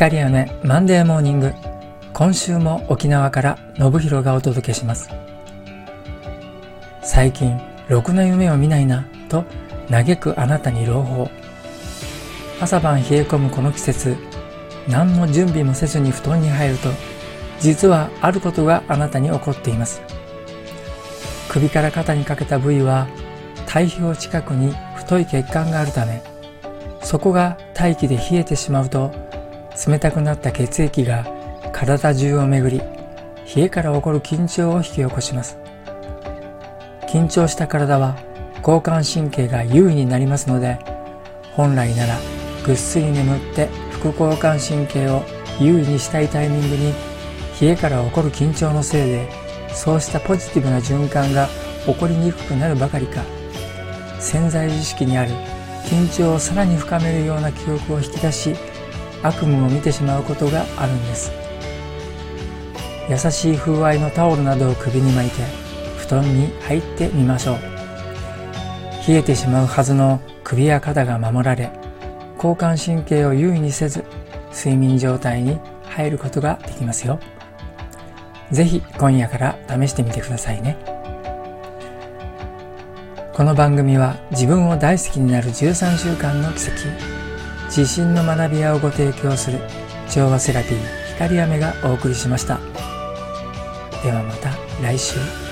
光雨マンデーモーニング今週も沖縄から信弘がお届けします。最近ろくな夢を見ないなと嘆くあなたに朗報。朝晩冷え込むこの季節何の準備もせずに布団に入ると実はあることがあなたに起こっています。首から肩にかけた部位は体表近くに太い血管があるためそこが大気で冷えてしまうと冷たくなった血液が体中を巡り冷えから起こる緊張を引き起こします。緊張した体は交感神経が優位になりますので本来ならぐっすり眠って副交感神経を優位にしたいタイミングに冷えから起こる緊張のせいでそうしたポジティブな循環が起こりにくくなるばかりか潜在意識にある緊張をさらに深めるような記憶を引き出し悪夢を見てしまうことがあるんです。優しい風合いのタオルなどを首に巻いて布団に入ってみましょう。冷えてしまうはずの首や肩が守られ交感神経を優位にせず睡眠状態に入ることができますよ。ぜひ今夜から試してみてくださいね。この番組は自分を大好きになる13週間の奇跡。自信の学び屋をご提供する調和セラピー光雨がお送りしました。ではまた来週。